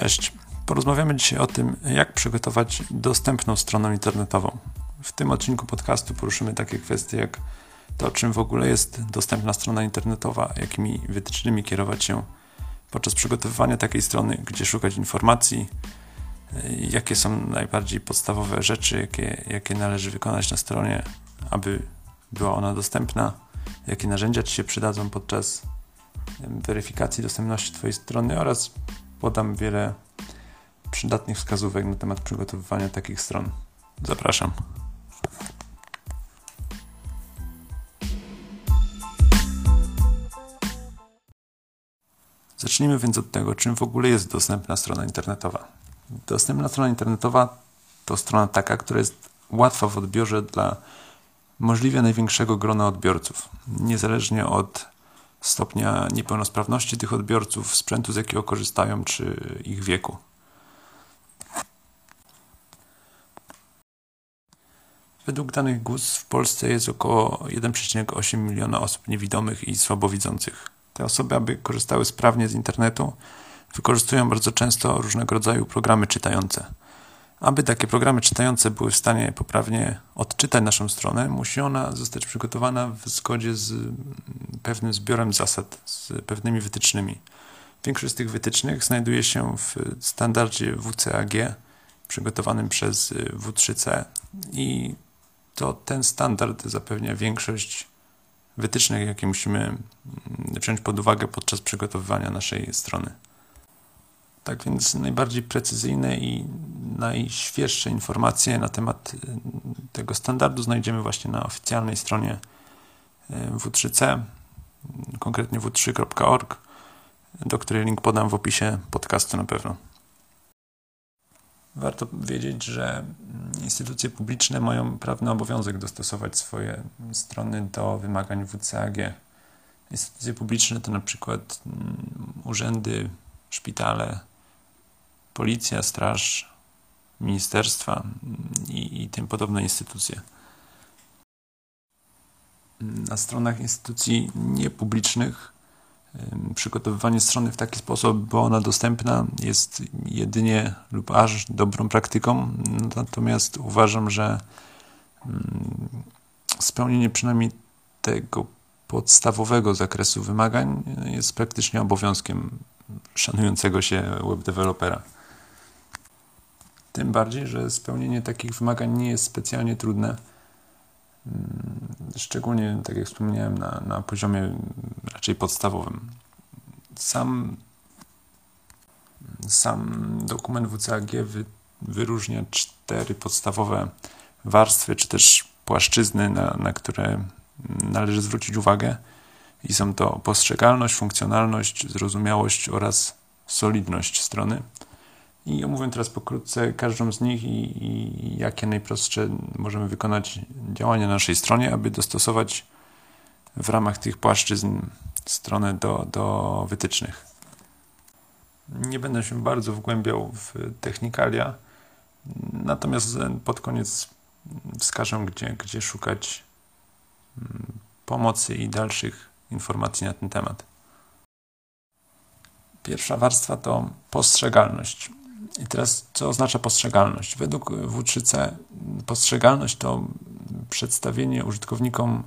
Cześć. Porozmawiamy dzisiaj o tym, jak przygotować dostępną stronę internetową. W tym odcinku podcastu poruszymy takie kwestie jak to, czym w ogóle jest dostępna strona internetowa, jakimi wytycznymi kierować się podczas przygotowywania takiej strony, gdzie szukać informacji, jakie są najbardziej podstawowe rzeczy, jakie, jakie należy wykonać na stronie, aby była ona dostępna, jakie narzędzia Ci się przydadzą podczas weryfikacji dostępności Twojej strony oraz podam wiele przydatnych wskazówek na temat przygotowywania takich stron. Zapraszam. Zacznijmy więc od tego, czym w ogóle jest dostępna strona internetowa. Dostępna strona internetowa to strona taka, która jest łatwa w odbiorze dla możliwie największego grona odbiorców, niezależnie od stopnia niepełnosprawności tych odbiorców, sprzętu z jakiego korzystają, czy ich wieku. Według danych GUS w Polsce jest około 1,8 miliona osób niewidomych i słabowidzących. Te osoby, aby korzystały sprawnie z internetu, wykorzystują bardzo często różnego rodzaju programy czytające. Aby takie programy czytające były w stanie poprawnie odczytać naszą stronę, musi ona zostać przygotowana w zgodzie z pewnym zbiorem zasad, z pewnymi wytycznymi. Większość z tych wytycznych znajduje się w standardzie WCAG przygotowanym przez W3C i to ten standard zapewnia większość wytycznych, jakie musimy wziąć pod uwagę podczas przygotowywania naszej strony. Tak więc najbardziej precyzyjne i najświeższe informacje na temat y, tego standardu znajdziemy właśnie na oficjalnej stronie y, W3C, konkretnie w3.org, do której link podam w opisie podcastu na pewno. Warto wiedzieć, że instytucje publiczne mają prawny obowiązek dostosować swoje strony do wymagań WCAG. Instytucje publiczne to na przykład mm, urzędy, szpitale, policja, straż, ministerstwa i, i tym podobne instytucje. Na stronach instytucji niepublicznych przygotowywanie strony w taki sposób, by ona dostępna jest jedynie lub aż dobrą praktyką. Natomiast uważam, że spełnienie przynajmniej tego podstawowego zakresu wymagań jest praktycznie obowiązkiem szanującego się webdewelopera. Tym bardziej, że spełnienie takich wymagań nie jest specjalnie trudne. Mm, szczególnie, tak jak wspomniałem, na, na poziomie raczej podstawowym. Sam, sam dokument WCAG wy, wyróżnia cztery podstawowe warstwy, czy też płaszczyzny, na, na które należy zwrócić uwagę. I są to postrzegalność, funkcjonalność, zrozumiałość oraz solidność strony. I omówię teraz pokrótce każdą z nich i, i, jakie najprostsze możemy wykonać działania na naszej stronie, aby dostosować w ramach tych płaszczyzn stronę do, do wytycznych. Nie będę się bardzo wgłębiał w technikalia, natomiast pod koniec wskażę, gdzie, gdzie szukać mm, pomocy i dalszych informacji na ten temat. Pierwsza warstwa to postrzegalność. I teraz, co oznacza postrzegalność? Według W3C postrzegalność to przedstawienie użytkownikom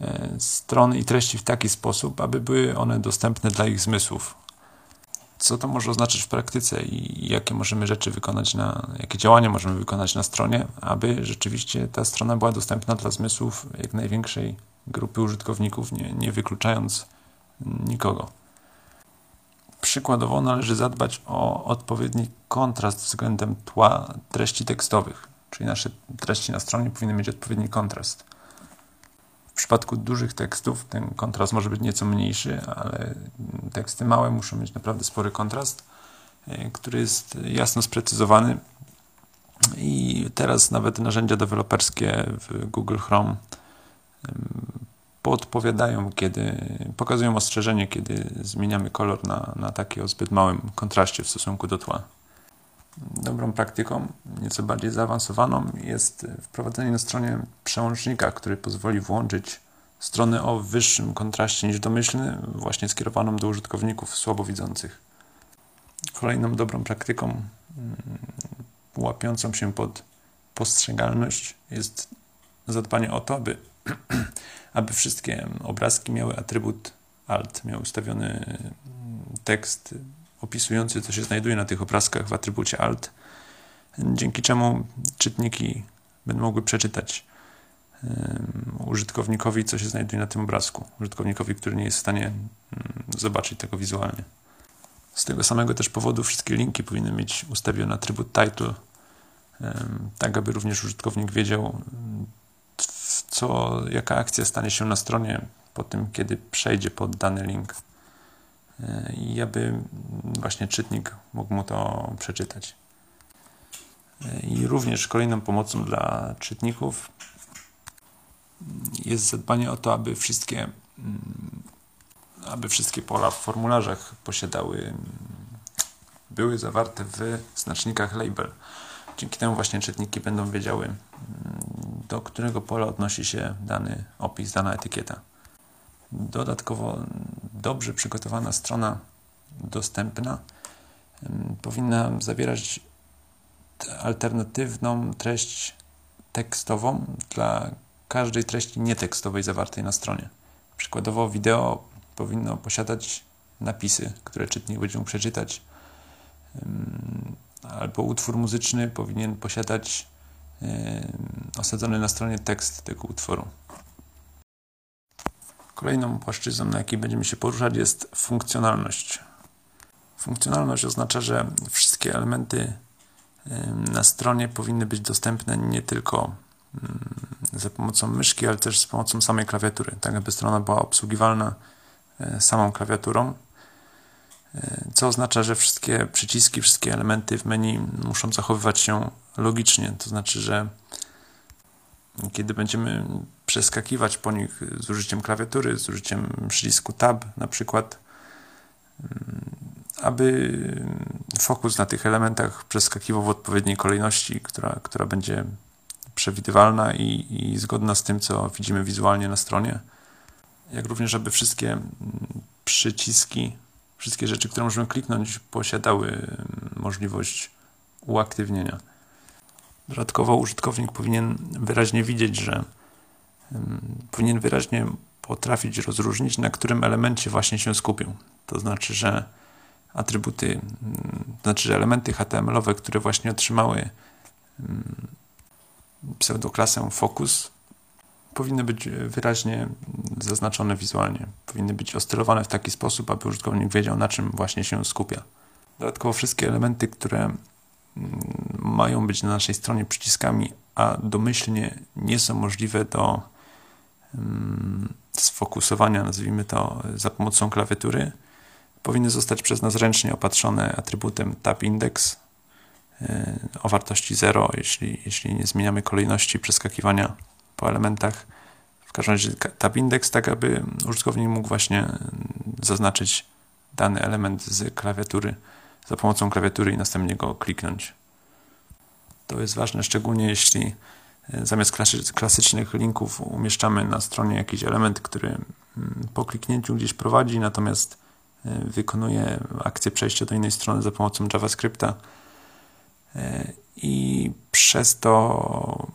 e, strony i treści w taki sposób, aby były one dostępne dla ich zmysłów. Co to może oznaczać w praktyce i jakie możemy rzeczy wykonać na, jakie działania możemy wykonać na stronie, aby rzeczywiście ta strona była dostępna dla zmysłów jak największej grupy użytkowników, nie, nie wykluczając nikogo. Przykładowo należy zadbać o odpowiedni kontrast względem tła treści tekstowych, czyli nasze treści na stronie powinny mieć odpowiedni kontrast. W przypadku dużych tekstów ten kontrast może być nieco mniejszy, ale teksty małe muszą mieć naprawdę spory kontrast, e, który jest jasno sprecyzowany. I teraz nawet narzędzia deweloperskie w Google Chrome podpowiadają, kiedy pokazują ostrzeżenie, kiedy zmieniamy kolor na, na taki o zbyt małym kontraście w stosunku do tła. Dobrą praktyką, nieco bardziej zaawansowaną, jest wprowadzenie na stronie przełącznika, który pozwoli włączyć stronę o wyższym kontraście niż domyślny, właśnie skierowaną do użytkowników słabowidzących. Kolejną dobrą praktyką mm, łapiącą się pod postrzegalność jest zadbanie o to, aby, aby wszystkie obrazki miały atrybut alt, miał ustawiony tekst opisujący, co się znajduje na tych obrazkach w atrybucie alt, dzięki czemu czytniki będą mogły przeczytać użytkownikowi, co się znajduje na tym obrazku. Użytkownikowi, który nie jest w stanie zobaczyć tego wizualnie. Z tego samego też powodu wszystkie linki powinny mieć ustawiony atrybut title, tak aby również użytkownik wiedział, co, jaka akcja stanie się na stronie po tym, kiedy przejdzie pod dany link e, i aby właśnie czytnik mógł mu to przeczytać. E, I również kolejną pomocą dla czytników jest zadbanie o to, aby wszystkie, mm, aby wszystkie pola w formularzach posiadały, były zawarte w znacznikach label. Dzięki temu właśnie czytniki będą wiedziały, mm, do którego pola odnosi się dany opis, dana etykieta. Dodatkowo dobrze przygotowana strona dostępna powinna zawierać alternatywną treść tekstową dla każdej treści nietekstowej zawartej na stronie. Przykładowo wideo powinno posiadać napisy, które czytnik będzie mógł przeczytać, albo utwór muzyczny powinien posiadać osadzony na stronie tekst tego utworu. Kolejną płaszczyzną, na jakiej będziemy się poruszać, jest funkcjonalność. Funkcjonalność oznacza, że wszystkie elementy na stronie powinny być dostępne nie tylko za pomocą myszki, ale też z pomocą samej klawiatury, tak aby strona była obsługiwalna e, samą klawiaturą. Co oznacza, że wszystkie przyciski, wszystkie elementy w menu muszą zachowywać się logicznie. To znaczy, że kiedy będziemy przeskakiwać po nich z użyciem klawiatury, z użyciem przycisku Tab na przykład, mm, aby fokus na tych elementach przeskakiwał w odpowiedniej kolejności, która, która będzie przewidywalna i, i zgodna z tym, co widzimy wizualnie na stronie. Jak również, aby wszystkie mm, przyciski, wszystkie rzeczy, które możemy kliknąć, posiadały możliwość uaktywnienia. Dodatkowo użytkownik powinien wyraźnie widzieć, że powinien wyraźnie potrafić rozróżnić, na którym elemencie właśnie się skupił. To znaczy, że atrybuty, to znaczy, że elementy HTML-owe, które właśnie otrzymały pseudoklasę focus, powinny być wyraźnie zaznaczone wizualnie. Powinny być ostylowane w taki sposób, aby użytkownik wiedział, na czym właśnie się skupia. Dodatkowo wszystkie elementy, które mają być na naszej stronie przyciskami, a domyślnie nie są możliwe do sfokusowania, nazwijmy to, za pomocą klawiatury, powinny zostać przez nas ręcznie opatrzone atrybutem tab index e, o wartości 0, jeśli, jeśli nie zmieniamy kolejności przeskakiwania po elementach. W każdym razie tab index, tak aby użytkownik mógł właśnie zaznaczyć dany element z klawiatury za pomocą klawiatury i następnie go kliknąć. To jest ważne, szczególnie jeśli e, zamiast klasycznych linków umieszczamy na stronie jakiś element, który mm, po kliknięciu gdzieś prowadzi, natomiast e, wykonuje akcję przejścia do innej strony za pomocą JavaScripta e, i przez to mm,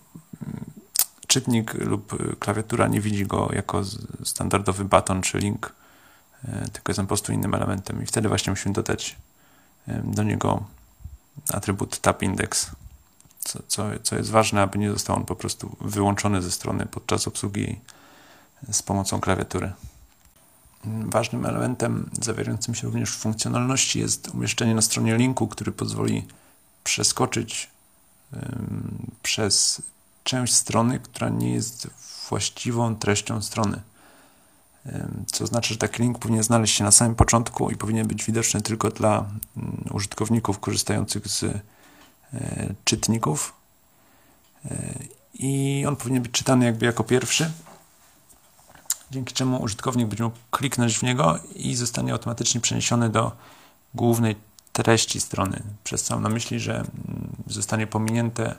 czytnik lub klawiatura nie widzi go jako standardowy baton czy link, tylko jest on po prostu innym elementem i wtedy właśnie musimy dodać do niego atrybut tab index, co, co, co jest ważne, aby nie został on po prostu wyłączony ze strony podczas obsługi z pomocą klawiatury. Ważnym elementem zawierającym się również w funkcjonalności jest umieszczenie na stronie linku, który pozwoli przeskoczyć przez część strony, która nie jest właściwą treścią strony. Co znaczy, że taki link powinien znaleźć się na samym początku i powinien być widoczny tylko dla mm, użytkowników korzystających z e, czytników. E, i on powinien być czytany jakby jako pierwszy, dzięki czemu użytkownik będzie mógł kliknąć w niego i zostanie automatycznie przeniesiony do głównej treści strony, przez co mam na myśli, że mm, zostanie pominięte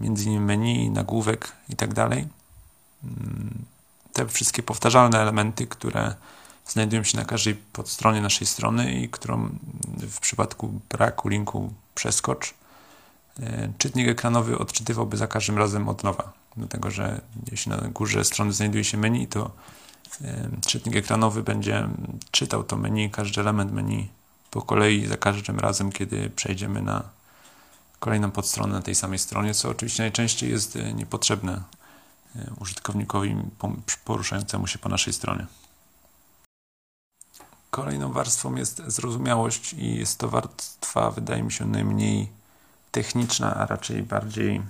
między innymi menu, nagłówek i tak dalej. Mm, te wszystkie powtarzalne elementy, które znajdują się na każdej podstronie naszej strony i którą w przypadku braku linku przeskocz, e, czytnik ekranowy odczytywałby za każdym razem od nowa. Dlatego, że jeśli na górze strony znajduje się menu, to e, czytnik ekranowy będzie czytał to menu, każdy element menu po kolei za każdym razem, kiedy przejdziemy na kolejną podstronę na tej samej stronie, co oczywiście najczęściej jest e, niepotrzebne użytkownikowi poruszającemu się po naszej stronie. Kolejną warstwą jest zrozumiałość i jest to warstwa, wydaje mi się, najmniej techniczna, a raczej bardziej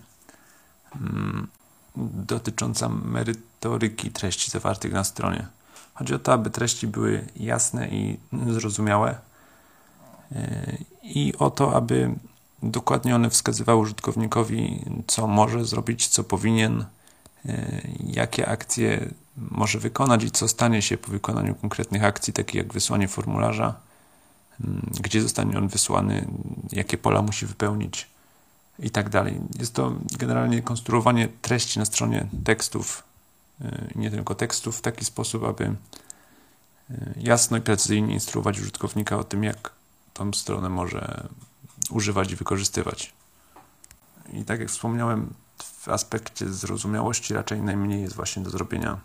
mm, dotycząca merytoryki treści zawartych na stronie. Chodzi o to, aby treści były jasne i zrozumiałe yy, i o to, aby dokładnie one wskazywały użytkownikowi, co może zrobić, co powinien, yy, jakie akcje może wykonać i co stanie się po wykonaniu konkretnych akcji, takich jak wysłanie formularza, mm, gdzie zostanie on wysłany, jakie pola musi wypełnić i tak dalej. Jest to generalnie konstruowanie treści na stronie tekstów, y, nie tylko tekstów, w taki sposób, aby y, jasno i precyzyjnie instruować użytkownika o tym, jak tą stronę może używać i wykorzystywać. I tak jak wspomniałem, w aspekcie zrozumiałości raczej najmniej jest właśnie do zrobienia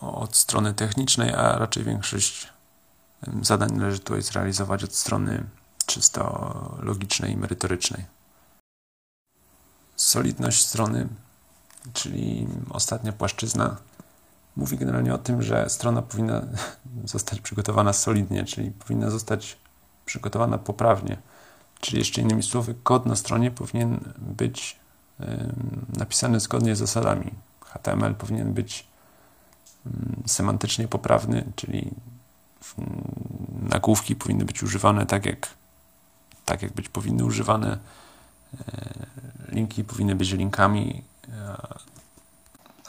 od strony technicznej, a raczej większość zadań należy tutaj zrealizować od strony czysto logicznej i merytorycznej. Solidność strony, czyli ostatnia płaszczyzna, mówi generalnie o tym, że strona powinna zostać przygotowana solidnie, czyli powinna zostać przygotowana poprawnie. Czyli jeszcze innymi słowy, kod na stronie powinien być napisany zgodnie z zasadami. HTML powinien być Mm, semantycznie poprawny, czyli nagłówki powinny być używane tak jak, tak jak być powinny używane, e, linki powinny być linkami,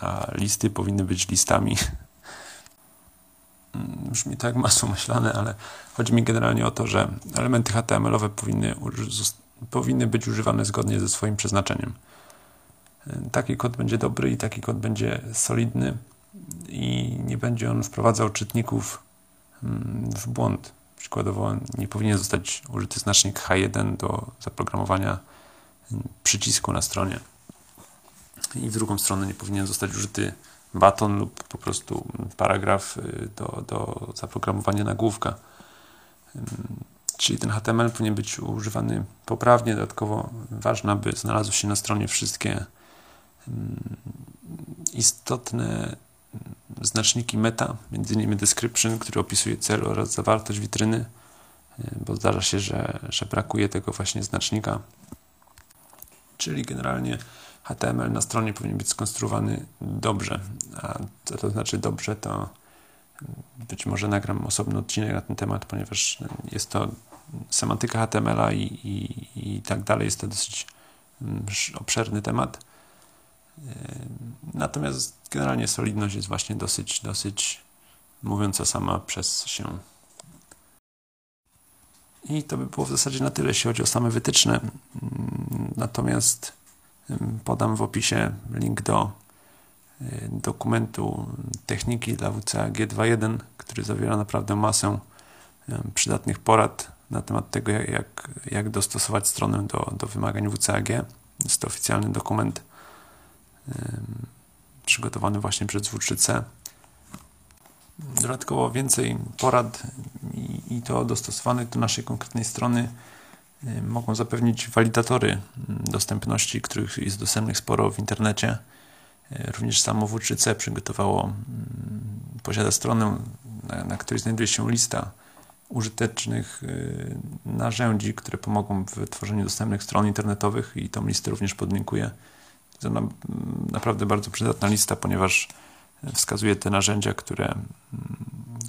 a listy powinny być listami. Brzmi tak masło myślane, ale chodzi mi generalnie o to, że elementy HTML-owe powinny, powinny być używane zgodnie ze swoim przeznaczeniem. E, taki kod będzie dobry i taki kod będzie solidny i nie będzie on wprowadzał czytników mm, w błąd. Przykładowo nie powinien zostać użyty znacznik H1 do zaprogramowania mm, przycisku na stronie. I w drugą stronę nie powinien zostać użyty baton lub po prostu paragraf y, do, do zaprogramowania nagłówka. Czyli ten HTML powinien być używany poprawnie. Dodatkowo ważne, aby znalazły się na stronie wszystkie istotne znaczniki meta, m.in. description, który opisuje cel oraz zawartość witryny, e, bo zdarza się, że, że brakuje tego właśnie znacznika. Czyli generalnie HTML na stronie powinien być skonstruowany dobrze. A co to znaczy dobrze, to być może nagram osobny odcinek na ten temat, ponieważ jest to semantyka HTML-a i, i, i tak dalej. Jest to dosyć mm, obszerny temat. Natomiast generalnie solidność jest właśnie dosyć, dosyć mówiąca sama przez się. I to by było w zasadzie na tyle, jeśli chodzi o same wytyczne. Natomiast podam w opisie link do y, dokumentu techniki dla WCAG 2.1, który zawiera naprawdę masę przydatnych porad na temat tego, jak, jak dostosować stronę do, do wymagań WCAG. Jest to oficjalny dokument przygotowany właśnie przez W3C. Dodatkowo więcej porad i, i to dostosowanych do naszej konkretnej strony mogą zapewnić walidatory dostępności, których jest dostępnych sporo w internecie. Również samo W3C przygotowało, posiada stronę, na, na której znajduje się lista użytecznych narzędzi, które pomogą w tworzeniu dostępnych stron internetowych i tą listę również podlinkuję to naprawdę bardzo przydatna lista, ponieważ wskazuje te narzędzia, które mm,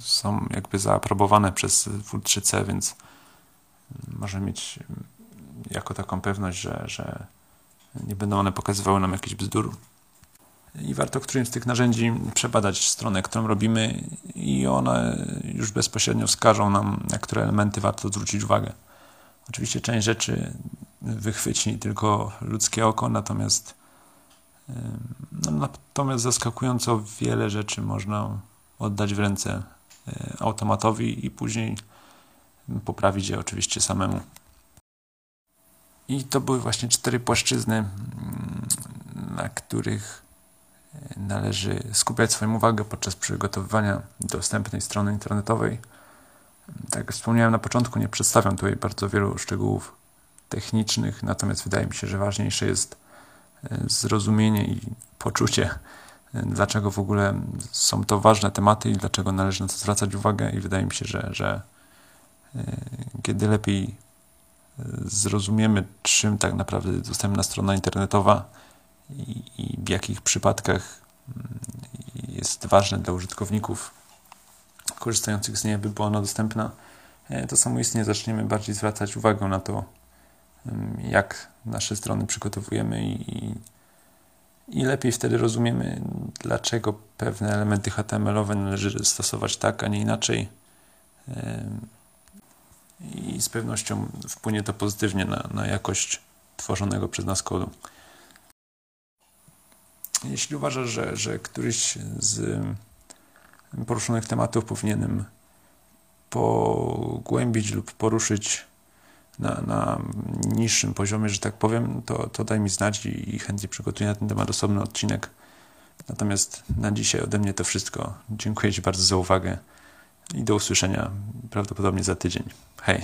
są jakby zaaprobowane przez W3C, więc możemy mieć jako taką pewność, że, że nie będą one pokazywały nam jakichś bzdur. I warto którymś z tych narzędzi przebadać stronę, którą robimy i one już bezpośrednio wskażą nam, na które elementy warto zwrócić uwagę. Oczywiście część rzeczy wychwyci tylko ludzkie oko, natomiast no, natomiast zaskakująco wiele rzeczy można oddać w ręce automatowi i później poprawić je oczywiście samemu. I to były właśnie cztery płaszczyzny, mm, na których należy skupiać swoją uwagę podczas przygotowywania dostępnej strony internetowej. Tak jak wspomniałem na początku, nie przedstawiam tutaj bardzo wielu szczegółów technicznych, natomiast wydaje mi się, że ważniejsze jest e, zrozumienie i poczucie, e, dlaczego w ogóle są to ważne tematy i dlaczego należy na to zwracać uwagę. I wydaje mi się, że, że e, kiedy lepiej zrozumiemy, czym tak naprawdę dostępna strona internetowa i, w jakich przypadkach mm, jest ważne dla użytkowników korzystających z niej, by była ona dostępna, to samoistnie zaczniemy bardziej zwracać uwagę na to, jak nasze strony przygotowujemy i, i lepiej wtedy rozumiemy, dlaczego pewne elementy HTML-owe należy stosować tak, a nie inaczej. I z pewnością wpłynie to pozytywnie na, na jakość tworzonego przez nas kodu. Jeśli uważasz, że, że któryś z poruszonych tematów powinienem pogłębić lub poruszyć na, na niższym poziomie, że tak powiem, to, to daj mi znać i, i chętnie przygotuję na ten temat osobny odcinek. Natomiast na dzisiaj ode mnie to wszystko. Dziękuję Ci bardzo za uwagę i do usłyszenia prawdopodobnie za tydzień. Hej!